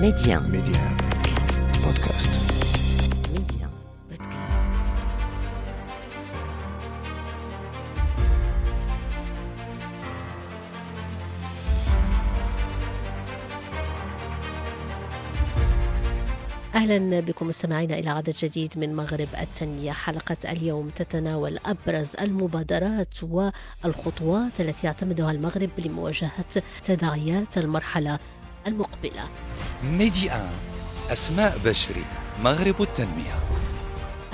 Medi1 Medi1 بودكاست Medi1 بودكاست أهلا بكم مستمعينا إلى عدد جديد من مغرب التنمية. حلقة اليوم تتناول أبرز المبادرات والخطوات التي يعتمدها المغرب لمواجهة تداعيات المرحلة المقبلة. ميدي آن أسماء بشري مغرب التنمية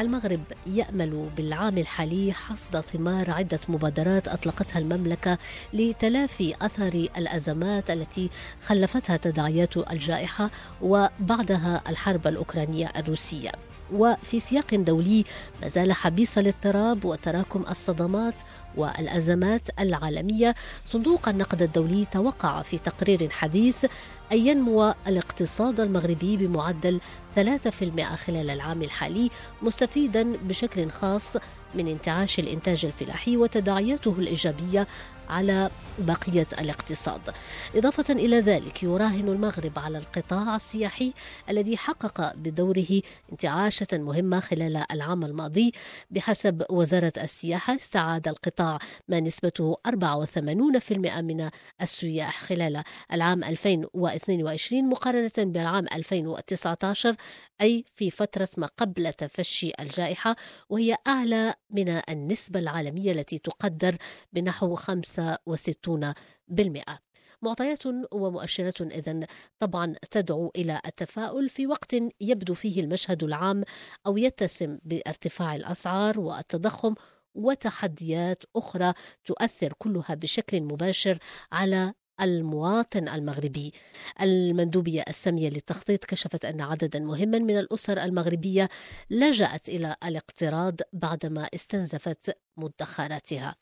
المغرب يأمل بالعام الحالي حصد ثمار عدة مبادرات أطلقتها المملكة لتلافي أثر الأزمات التي خلفتها تداعيات الجائحة وبعدها الحرب الأوكرانية الروسية. وفي سياق دولي ما زال حبيس الاضطراب وتراكم الصدمات والأزمات العالمية. صندوق النقد الدولي توقع في تقرير حديث أن ينمو الاقتصاد المغربي بمعدل 3% خلال العام الحالي مستفيدا بشكل خاص من انتعاش الإنتاج الفلاحي وتداعياته الإيجابية على بقية الاقتصاد. إضافة إلى ذلك يراهن المغرب على القطاع السياحي الذي حقق بدوره انتعاشة مهمة خلال العام الماضي بحسب وزارة السياحة استعاد القطاع ما نسبته 84% من السياح خلال العام 2022 مقارنة بالعام 2019 أي في فترة ما قبل تفشي الجائحة وهي أعلى من النسبة العالمية التي تقدر بنحو 65%. معطيات ومؤشرات اذا طبعا تدعو إلى التفاؤل في وقت يبدو فيه المشهد العام أو يتسم بارتفاع الأسعار والتضخم وتحديات أخرى تؤثر كلها بشكل مباشر على المواطن المغربي المندوبية السامية للتخطيط كشفت أن عددا مهما من الأسر المغربية لجأت إلى الاقتراض بعدما استنزفت مدخراتها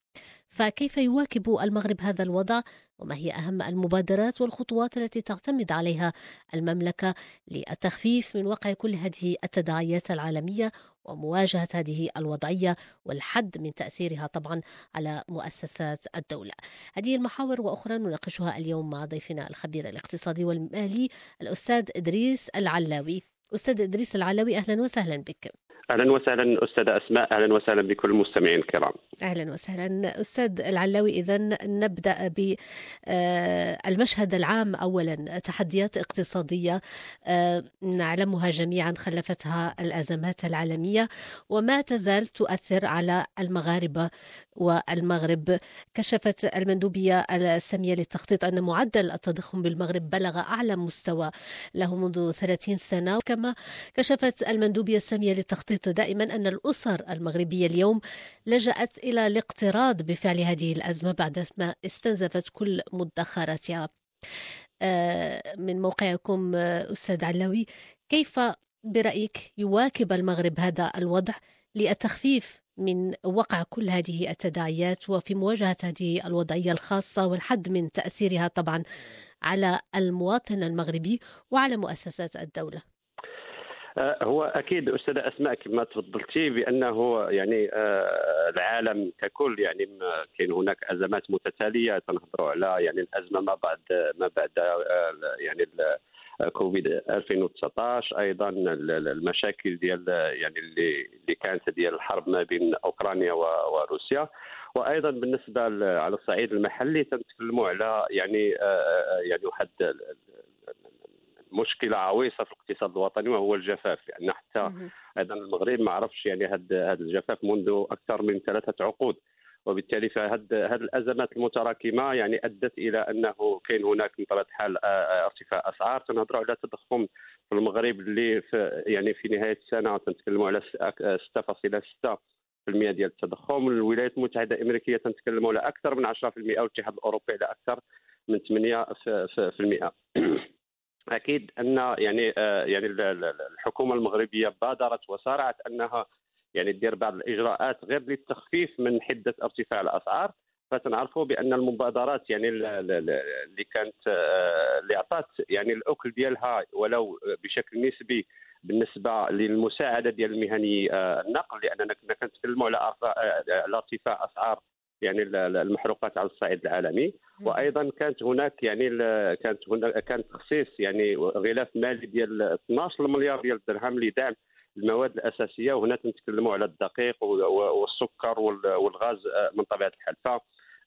فكيف يواكب المغرب هذا الوضع وما هي أهم المبادرات والخطوات التي تعتمد عليها المملكة للتخفيف من وقع كل هذه التداعيات العالمية ومواجهة هذه الوضعية والحد من تأثيرها طبعا على مؤسسات الدولة. هذه المحاور وأخرى نناقشها اليوم مع ضيفنا الخبير الاقتصادي والمالي الأستاذ إدريس العلاوي. أستاذ إدريس العلاوي أهلا وسهلا بك. أهلا وسهلا أستاذة أسماء أهلا وسهلا بكل المستمعين الكرام. أهلا وسهلا. أستاذ العلاوي اذا نبدأ بالمشهد العام. اولا تحديات اقتصادية آه، نعلمها جميعا خلفتها الأزمات العالمية. وما تزال تؤثر على المغاربة والمغرب. كشفت المندوبية السامية للتخطيط أن معدل التضخم بالمغرب بلغ أعلى مستوى له منذ 30 سنة. كما كشفت المندوبية السامية للتخطيط دائما أن الأسر المغربية اليوم لجأت إلى الاقتراض بفعل هذه الأزمة بعدما استنزفت كل مدخراتها. آه، من موقعكم آه، أستاذ علاوي كيف برأيك يواكب المغرب هذا الوضع للتخفيف من وقع كل هذه التداعيات وفي مواجهة هذه الوضعية الخاصة والحد من تأثيرها طبعا على المواطن المغربي وعلى مؤسسات الدولة. آه، هو أكيد أستاذة اسماء كما تفضلتي بأنه يعني آه، العالم ككل يعني كاين هناك أزمات متتالية تنهضروا على يعني الأزمة ما بعد ما بعد آه، يعني كوفيد 2019 أيضا ال- ال- المشاكل ديال يعني اللي اللي كانت ديال الحرب ما بين أوكرانيا وروسيا. وأيضا بالنسبة على الصعيد المحلي تنتكلموا على يعني يعني واحد مشكلة عويصة في الاقتصاد الوطني وهو الجفاف. يعني حتى أيضا المغرب ما عرفش يعني هذا الجفاف منذ أكثر من ثلاثة عقود. وبالتالي فهاد هذه الأزمات المتراكمة يعني أدت إلى أنه كاين هناك طبيعه الحال آه، آه، ارتفاع أسعار. تنهضروا على تضخم في المغرب اللي في يعني في نهاية السنة تنتكلموا على س- أك- آه، 6.6% ديال التضخم. الولايات المتحدة الأمريكية تنتكلموا على أكثر من 10% والاتحاد الأوروبي على أكثر من 8% أكيد أن يعني آه، يعني ال- ال- الحكومة المغربية بادرت وسارعت أنها يعني دير بعض الإجراءات غير للتخفيف من حدة ارتفاع الأسعار. فتنعرفوا بأن المبادرات يعني ال- ال- ال- اللي كانت آه، اللي أعطت يعني الأكل ديالها ولو بشكل نسبي بالنسبة للمساعدة ديال المهني آه، النقل لأننا كنا كنتكلموا على ارتفاع أسعار يعني المحروقات على الصعيد العالمي. وأيضا كانت هناك يعني كانت هناك كانت تخصيص يعني غلاف مالي ديال 12 مليار ديال الدرهم لدعم المواد الأساسية. وهنا تنتكلموا على الدقيق والسكر والغاز من طبيعة الحال. ف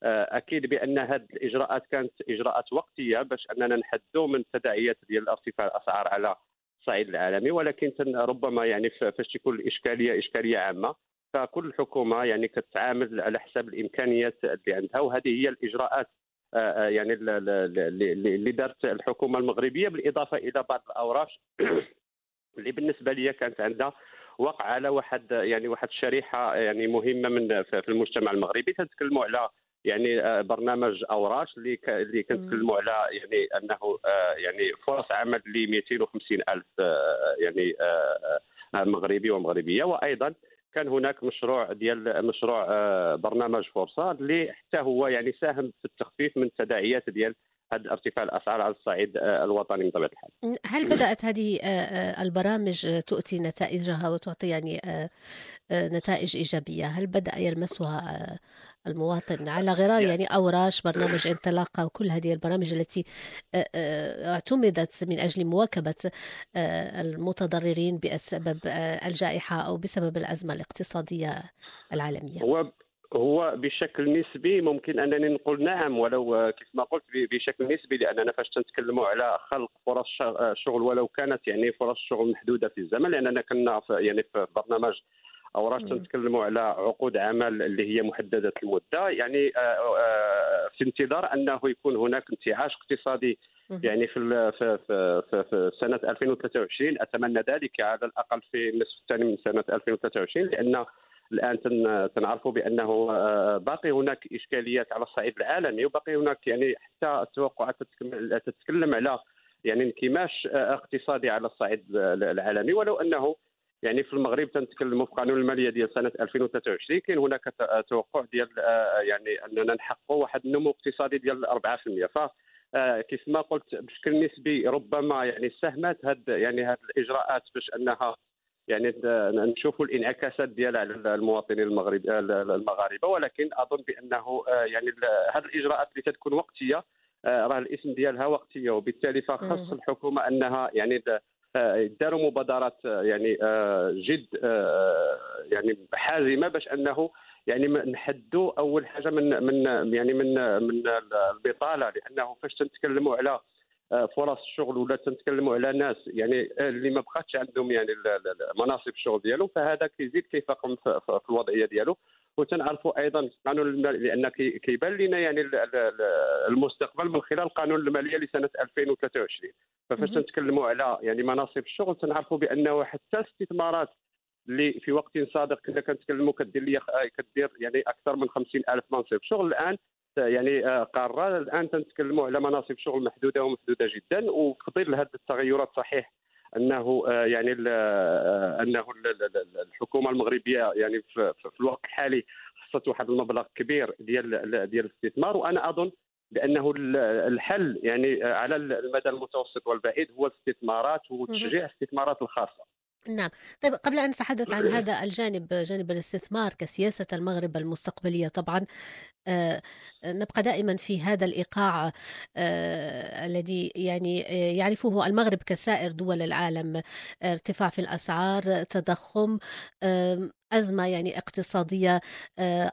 أكيد بأن هذه الإجراءات كانت إجراءات وقتية باش أننا نحدوا من التداعيات ديال ارتفاع الأسعار على الصعيد العالمي. ولكن ربما يعني فاش تكون الإشكالية إشكالية عامة فكل حكومة يعني كتعامل على حساب الإمكانيات اللي عندها وهذه هي الإجراءات يعني اللي دارت الحكومة المغربية بالإضافة إلى بعض الأوراق اللي بالنسبة لي كانت عندها وقع على واحد يعني واحد الشريحه يعني مهمة من في المجتمع المغربي. تنتكلموا على يعني برنامج اوراش اللي اللي كنتكلموا على يعني أنه يعني فرص عمل ل 250 ألف يعني مغربي ومغربية. وأيضا كان هناك مشروع ديال مشروع برنامج فرصة اللي حتى هو يعني ساهم في التخفيف من التداعيات ديال هذا ارتفاع الأسعار على الصعيد الوطني بطبيعه الحال. هل بدأت هذه البرامج تؤتي نتائجها وتعطي يعني نتائج إيجابية؟ هل بدأ يلمسها المواطن على غرار يعني أوراش برنامج انطلاقة وكل هذه البرامج التي اعتمدت من أجل مواكبة المتضررين بسبب الجائحة أو بسبب الأزمة الاقتصادية العالمية؟ هو هو بشكل نسبي ممكن أنني نقول نعم ولو كيف ما قلت بشكل نسبي لأننا فاش تنتكلموا على خلق فرص شغل ولو كانت يعني فرص شغل محدودة في الزمن لأننا كنا في يعني في برنامج أو راش تنتكلموا على عقود عمل اللي هي محددة المدة. يعني في انتظار أنه يكون هناك انتعاش اقتصادي يعني في في في, في سنة 2023 أتمنى ذلك على الأقل في النصف الثاني من سنة 2023 لأن الآن تنعرفوا بأنه باقي هناك إشكاليات على الصعيد العالمي وباقي هناك يعني حتى التوقعات تتكلم على يعني انكماش اقتصادي على الصعيد العالمي. ولو أنه يعني في المغرب تنتكلموا في قانون المالية ديال سنة 2023 كاين هناك توقع ديال يعني أننا نحققوا واحد النمو اقتصادي ديال 4% ف كيف ما قلت بشكل نسبي ربما يعني ساهمت هاد يعني هاد الإجراءات باش أنها يعني نشوفوا الانعكاسات ديالها على المواطنين المغرب المغاربة. ولكن أظن بأنه يعني هذه الإجراءات اللي تكون وقتية راه الاسم ديالها وقتية. وبالتالي فخص الحكومة أنها يعني داروا مبادرات يعني جد يعني حازمه باش أنه يعني نحدوا أول حاجة من من يعني من من البطالة لأنه فاش تنتكلموا على فرص الشغل ولا تنتكلموا على ناس يعني اللي ما بقاتش عندهم يعني مناصب الشغل ديالهم فهذا كيزيد كيفاقم في الوضعيه ديالو. وتنعرفوا أيضا قانون المال لأن كيبان لنا يعني المستقبل من خلال قانون المالية لسنة 2023 ففاش تنتكلموا على يعني مناصب الشغل تنعرفوا بأنه حتى الاستثمارات اللي في وقت سابق كنا كنتكلموا كدير لي كدير يعني أكثر من 50 ألف منصب شغل الآن يعني قاره الآن تنتكلموا على مناصب شغل محدودة ومحدودة جدا وقبل لهذه التغيرات صحيح أنه يعني أنه الحكومة المغربية يعني في, في الوقت الحالي خصت واحد المبلغ كبير ديال ديال الاستثمار وأنا أظن بأنه الحل يعني على المدى المتوسط والبعيد هو الاستثمارات وتشجيع الاستثمارات الخاصة. نعم. طيب قبل أن نتحدث عن هذا الجانب جانب الاستثمار كسياسة المغرب المستقبلية طبعا آه نبقى دائما في هذا الإيقاع آه الذي يعني آه يعرفه المغرب كسائر دول العالم ارتفاع في الأسعار تضخم أزمة يعني اقتصادية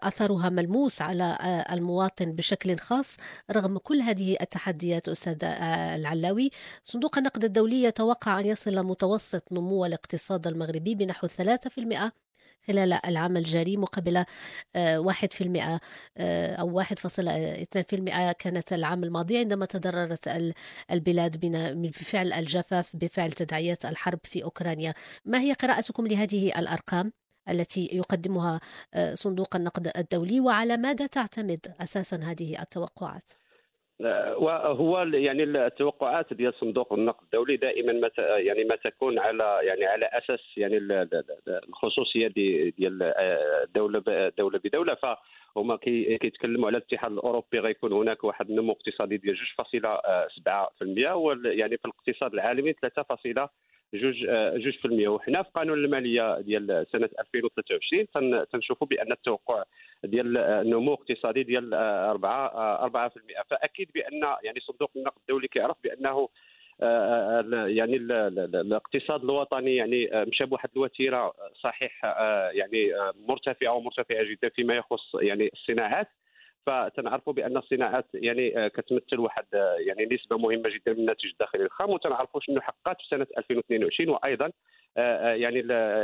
أثرها ملموس على المواطن بشكل خاص رغم كل هذه التحديات أستاذ العلاوي صندوق النقد الدولي يتوقع أن يصل متوسط نمو الاقتصاد المغربي بنحو 3% خلال العام الجاري مقابل 1% أو 1.2% كانت العام الماضي عندما تضررت البلاد بفعل الجفاف بفعل تداعيات الحرب في أوكرانيا ما هي قراءتكم لهذه الأرقام؟ التي يقدمها صندوق النقد الدولي وعلى ماذا تعتمد أساسا هذه التوقعات؟ وهو يعني التوقعات ديال صندوق النقد الدولي دائما ما يعني ما تكون على يعني على أساس يعني الخصوصية ديال دولة دولة بدولة فهما كيتكلموا على الاتحاد الأوروبي غيكون هناك واحد النمو اقتصادي ديال 2.7% يعني في الاقتصاد العالمي 3. جوج جوج في المية. وحنا في قانون المالية ديال سنة 2023 تنشوفوا بأن التوقع ديال النمو الاقتصادي ديال 4 4% فأكيد بأن يعني صندوق النقد الدولي كيعرف بأنه يعني الاقتصاد الوطني يعني مشى بواحد الوتيرة صحيح يعني مرتفعة ومرتفعة جدا فيما يخص يعني الصناعات. فتنعرفوا بأن الصناعات يعني آه، كتمثل واحد آه، يعني نسبة مهمة جدا من الناتج الداخلي الخام. وتنعرفوا شنو حققت في سنة 2022 وأيضا آه، يعني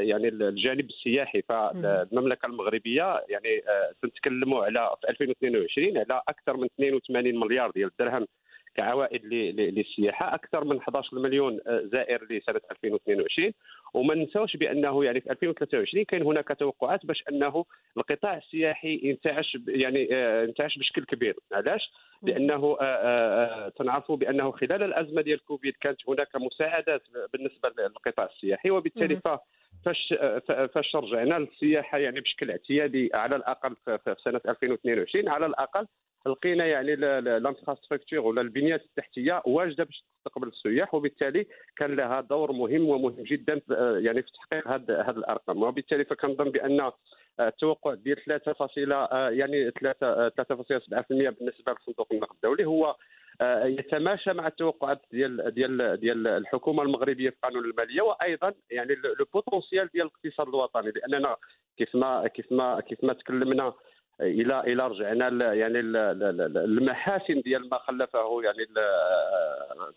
يعني الجانب السياحي. فالمملكة المغربية يعني تنتكلموا على في 2022 على أكثر من 82 مليار ديال الدرهم كعوائد للسياحة. أكثر من 11 مليون زائر لسنة 2022 وما ننساوش بأنه يعني في 2023 كان هناك توقعات باش أنه القطاع السياحي ينتعش يعني آه، ينتعش بشكل كبير. علاش؟ لأنه آه، آه، تنعرفوا بأنه خلال الأزمة ديال كوفيد كانت هناك مساعدات بالنسبة للقطاع السياحي وبالتالي فاش فاش رجعنا للسياحة يعني بشكل اعتيادي على الأقل في سنة 2022 على الأقل لقينا يعني الانفراستركتور ولا البنيات التحتية واجدة باش تستقبل السياح وبالتالي كان لها دور مهم ومهم جدا يعني في تحقيق هذه الأرقام. وبالتالي فكنظن بأن التوقع ديال 3 يعني 3 3.7% بالنسبة لصندوق النقد الدولي هو يتماشى مع التوقعات ديال ديال ديال الحكومة المغربية في قانون المالية وأيضا يعني لو بوتونسيال ديال الاقتصاد الوطني لأننا كيف ما كيف ما كيف ما تكلمنا إلى إلى رجعنا يعني المحاسن ديال ما خلفه يعني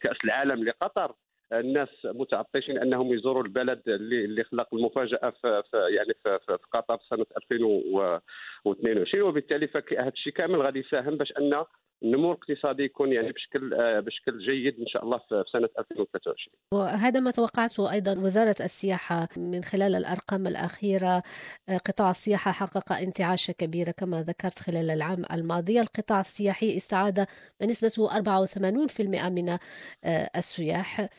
كأس العالم لقطر. الناس متعطشين أنهم يزوروا البلد اللي خلق المفاجأة في, يعني في قطر في سنة 2022 وبالتالي فهذا الشيء كامل غادي يساهم باش أن النمو الاقتصادي يكون يعني بشكل آه، بشكل جيد إن شاء الله في سنة 2023 وهذا ما توقعته أيضا وزارة السياحة من خلال الأرقام الأخيرة آه، قطاع السياحة حقق انتعاشه كبيره كما ذكرت خلال العام الماضي. القطاع السياحي استعاد بنسبة 84% من آه، السياح.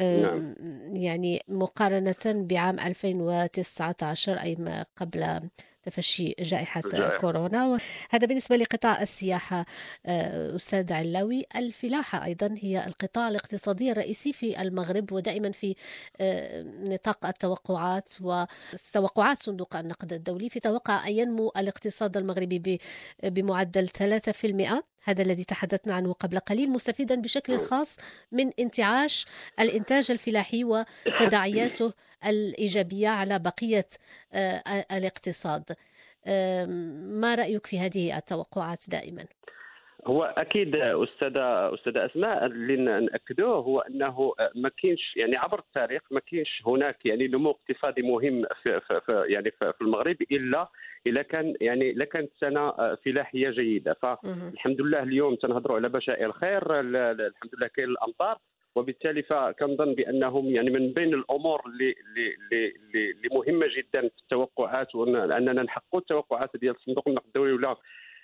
نعم. يعني مقارنة بعام 2019 أي ما قبل تفشي جائحة جائحة. كورونا. هذا بالنسبة لقطاع السياحة آه، أستاذ علاوي. الفلاحة أيضا هي القطاع الاقتصادي الرئيسي في المغرب ودائما في آه، نطاق التوقعات وتوقعات صندوق النقد الدولي في توقع أن ينمو الاقتصاد المغربي بمعدل 3% هذا الذي تحدثنا عنه قبل قليل مستفيدا بشكل خاص من انتعاش الإنتاج الفلاحي وتداعياته الإيجابية على بقية آه، الاقتصاد. ما رأيك في هذه التوقعات دائما؟ هو أكيد أستاذة أستاذة أسماء اللي ناكدوه هو أنه ما كاينش يعني عبر التاريخ ما كاينش هناك يعني نمو اقتصادي مهم في, في, في يعني في المغرب إلا إلا كان يعني إلا كانت سنة فلاحية جيدة. فالحمد لله اليوم تنهضروا على بشائر خير الحمد لله كاين الأمطار. وبالتالي فكنظن بأنهم يعني من بين الأمور اللي اللي اللي مهمة جدا في التوقعات واننا نحققوا التوقعات ديال صندوق النقد الدولي ولا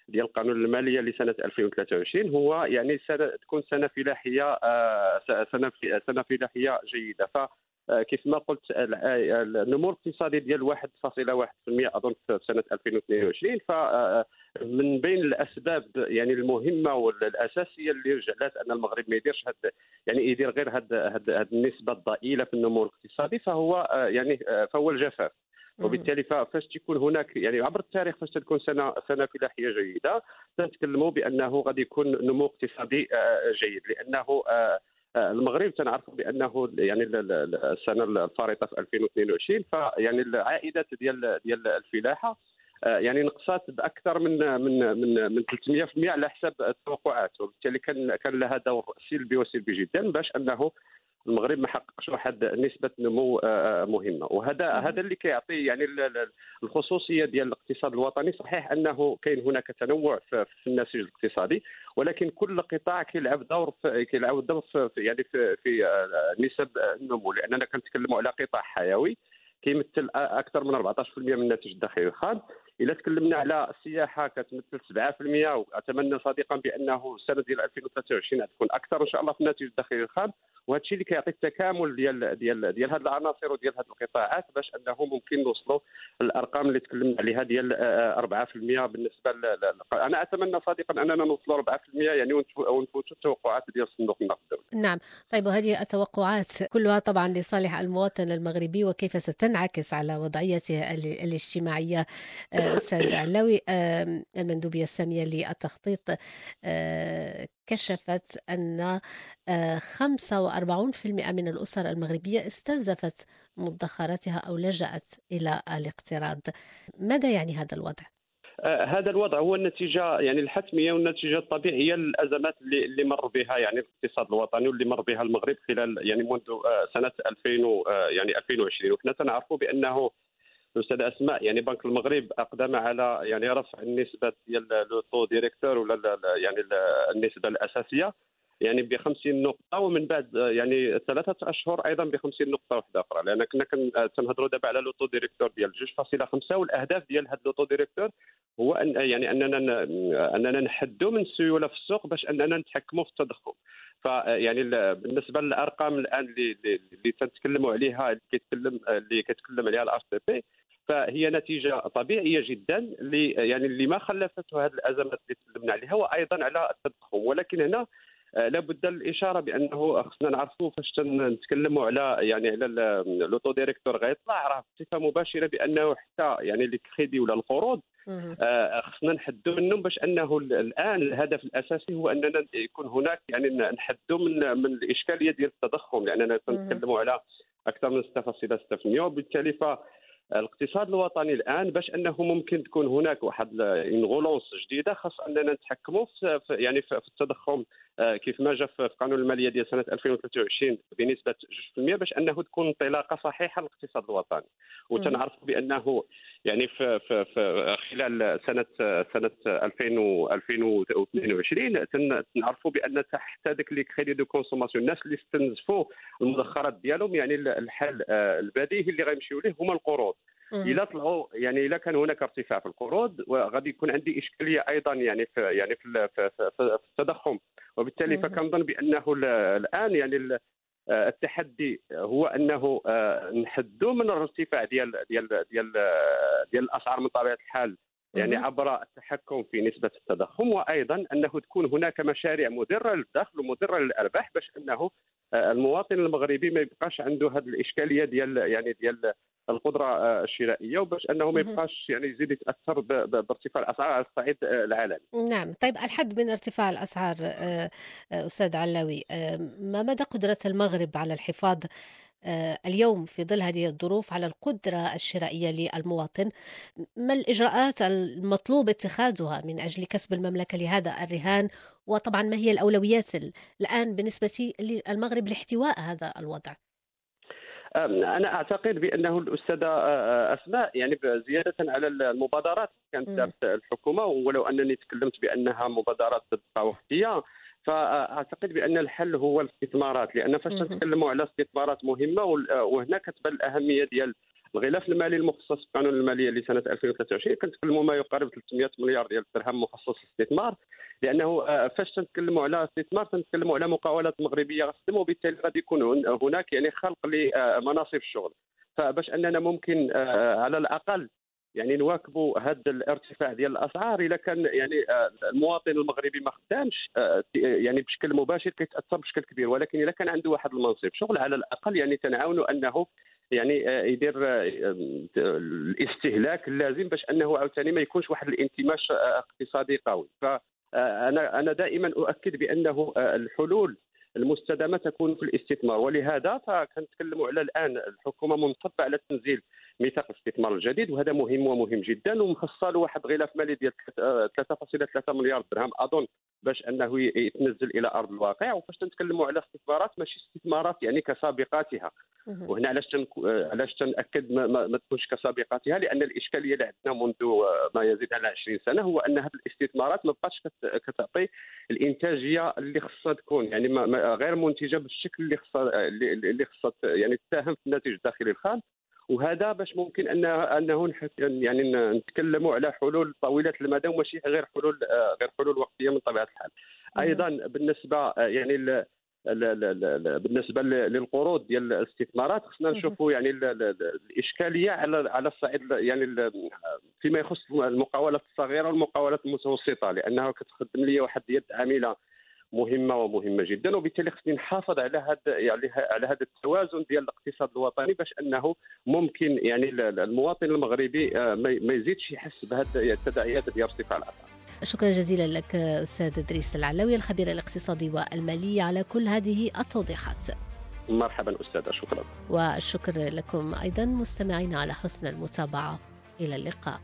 ديال القانون المالية لسنة 2023 هو يعني سنة تكون سنة فلاحية آه، سنة سنة فلاحية جيدة. ف كيف ما قلت النمو الاقتصادي ديال 1.1% أظن في سنة 2022 ف آه، من بين الأسباب يعني المهمة والأساسية اللي رجعت أن المغرب ما يديرش هاد يعني يدير غير هاد هاد, هاد النسبة الضئيلة في النمو الاقتصادي فهو يعني فهو الجفاف. وبالتالي فاش تكون هناك يعني عبر التاريخ فاش تكون سنة سنة فلاحية جيدة تنتكلموا بأنه غادي يكون نمو اقتصادي آه، جيد لأنه آه، آه، المغرب تنعرفوا بأنه يعني السنة الفارطة في 2022 فيعني العائدات ديال ديال الفلاحة يعني نقصت بأكثر من من من من 300% على حساب التوقعات. وبالتالي كان كان لها دور سلبي وسلبي جدا باش أنه المغرب ما حققش واحد نسبة نمو آه، آه، مهمة. وهذا هذا اللي كيعطي يعني الخصوصية ديال الاقتصاد الوطني. صحيح أنه كاين هناك تنوع في النسيج الاقتصادي ولكن كل قطاع كيلعب دور في كيلعب دور في يعني في, في آه، نسب النمو. لأننا كنتكلموا على قطاع حيوي كيمثل أكثر من 14% من الناتج الداخلي الخام إلا تكلمنا على السياحة كتمثل 7% وأتمنى صادقا بأنه السنة ديال 2023 تكون أكثر ان شاء الله في الناتج الداخلي الخام وهذا الشيء اللي كيعطي التكامل ديال ديال ديال هذه العناصر وديال هذه القطاعات باش أنه ممكن نوصلوا الارقام اللي تكلمنا عليها ديال 4% بالنسبة ل... أنا أتمنى صادقا أننا نوصلوا 4% يعني ونفوتوا التوقعات ديال صندوق النقد الدولي. نعم، طيب وهذه التوقعات كلها طبعا لصالح المواطن المغربي وكيف ستنعكس على وضعيته الاجتماعية أستاذ علاوي المندوبية السامية للتخطيط كشفت أن 45% من الأسر المغربية استنزفت مدخراتها أو لجأت إلى الاقتراض ماذا يعني هذا الوضع؟ آه هذا الوضع هو النتيجة يعني الحتمية والنتيجة الطبيعية للأزمات اللي, مر بها يعني الاقتصاد الوطني واللي مر بها المغرب خلال يعني منذ آه سنة 2000 آه يعني 2020 وحنا تنعرفوا بأنه الاستاذ أسماء يعني بنك المغرب أقدم على يعني رفع النسبة ديال le taux directeur ولا يعني النسبة الأساسية يعني ب 50 نقطة ومن بعد يعني ثلاثة أشهر أيضا ب 50 نقطة واحدة أخرى. لأن كنا تنهضروا دابا على le taux directeur ديال 2.5 والأهداف ديال هذا le taux directeur هو أن يعني أننا أننا نحدوا من السيولة في السوق باش أننا نتحكموا في التضخم فيعني بالنسبة للأرقام الآن اللي اللي تنتكلموا عليها اللي كيتكلم اللي كيتكلم عليها ال HCP فهي نتيجة طبيعية جدا اللي يعني اللي ما خلفته هذه الازمات اللي تكلمنا عليها وأيضا على التضخم ولكن هنا لابد الإشارة بأنه خصنا نعرفوا فاش نتكلموا على يعني على le taux directeur غيطلع. راه بصفة مباشرة بأنه حتى يعني الكريدي ولا القروض خصنا نحدوا منهم باش أنه الآن الهدف الأساسي هو أننا يكون هناك يعني نحدوا من من الإشكالية ديال التضخم. لاننا تنتكلموا على أكثر من 6.6% وبالتالي ف الاقتصاد الوطني الآن باش أنه ممكن تكون هناك واحد relance جديدة خاص أننا نتحكموا في يعني في التضخم كيف ما جا في قانون المالية ديال سنة 2023 بنسبة 2% باش أنه تكون انطلاقة صحيحة للاقتصاد الوطني. وتنعرفوا بأنه يعني في, في, في خلال سنه سنة 2000 2022 تنعرفوا بأن تحت هذاك les crédits de consommation الناس اللي استنزفوا المدخرات ديالهم يعني الحل البديهي اللي غيمشيو ليه هما القروض. الا طلعوا يعني الا كان هناك ارتفاع في القروض وغادي يكون عندي إشكالية أيضا يعني في يعني في, في, في, في التضخم. وبالتالي فكنظن بأنه الآن يعني التحدي هو أنه نحدوا من الارتفاع ديال ديال ديال ديال الأسعار من طبيعة الحال. يعني عبر التحكم في نسبة التضخم وأيضا أنه تكون هناك مشاريع مدرة للدخل ومدرة للأرباح باش أنه المواطن المغربي ما يبقاش عنده هذه الإشكالية ديال يعني ديال القدرة الشرائية وباش أنه ما يبقاش يعني يزيد يتأثر بارتفاع الأسعار على الصعيد العالمي. نعم، طيب الحد من ارتفاع الأسعار أستاذ علاوي ما مدى قدرة المغرب على الحفاظ اليوم في ظل هذه الظروف على القدرة الشرائية للمواطن؟ ما الإجراءات المطلوب اتخاذها من أجل كسب المملكة لهذا الرهان؟ وطبعا ما هي الأولويات الآن بالنسبة للمغرب لاحتواء هذا الوضع؟ أنا أعتقد بأنه الأستاذة أسماء يعني زيادة على المبادرات كانت دارت الحكومة ولو أنني تكلمت بأنها مبادرات وقتيه فأعتقد بأن الحل هو الاستثمارات لأن فاش نتكلموا على استثمارات مهمة وهنا كتبان الاهميه ديال الغلاف المالي المخصص في قانون الماليه لسنه 2023 كنتكلموا ما يقارب 300 مليار ديال الدرهم مخصص للاستثمار لأنه فاش تنتكلموا على استثمار تنتكلموا على مقاولات مغربية غتخدم وبالتالي غادي يكون هناك يعني خلق لمناصب الشغل. فباش أننا ممكن على الأقل يعني نواكبوا هذا الارتفاع ديال الأسعار اذا كان يعني المواطن المغربي ما خدامش يعني بشكل مباشر كيتأثر بشكل كبير. ولكن اذا كان عنده واحد المنصب شغل على الأقل يعني تنعاونوا أنه يعني يدير الاستهلاك اللازم باش أنه عاوتاني ما يكونش واحد الانتماش اقتصادي قوي. فانا أنا دائما أؤكد بأنه الحلول المستدامة تكون في الاستثمار. ولهذا فكنتكلموا على الآن الحكومة منصبه على تنزيل ميثاق الاستثمار الجديد وهذا مهم ومهم جدا ومخصص له واحد غلاف مالي ديال 3.3 مليار درهم. أظن باش أنه يتنزل إلى أرض الواقع وفاش تنتكلموا على استثمارات ماشي استثمارات يعني كسابقاتها. وهنا علاش. علاش تنأكد ما, ما, ما تكونش كسابقاتها؟ لأن الاشكاليه اللي عندنا منذ ما يزيد على 20 سنة هو أن هذه الاستثمارات ما بقاتش كتعطي الإنتاجية اللي خصها تكون. يعني ما غير منتجة بالشكل اللي خصها اللي خصها يعني تساهم في الناتج الداخلي الخام. وهذا باش ممكن ان انه يعني نتكلموا على حلول طويلة المدى وماشي غير حلول غير حلول وقتية من طبيعة الحال. أيضا بالنسبة يعني بالنسبة للقروض ديال الاستثمارات خصنا نشوفوا يعني الإشكالية على على الصعيد يعني فيما يخص المقاولات الصغيرة والمقاولات المتوسطة لأنها كتخدم لي واحد ديال عاملة مهمة ومهمة جدا. وبالتالي خصني نحافظ على هذا يعني على هذا التوازن ديال الاقتصاد الوطني باش أنه ممكن يعني المواطن المغربي آه، ما يزيدش يحس بهذه التداعيات ديال ارتفاع الاسعار شكرا جزيلا لك أستاذ إدريس العلوي الخبير الاقتصادي والمالي على كل هذه التوضيحات. مرحبا أستاذة شكرا. والشكر لكم أيضا مستمعين على حسن المتابعة. إلى اللقاء.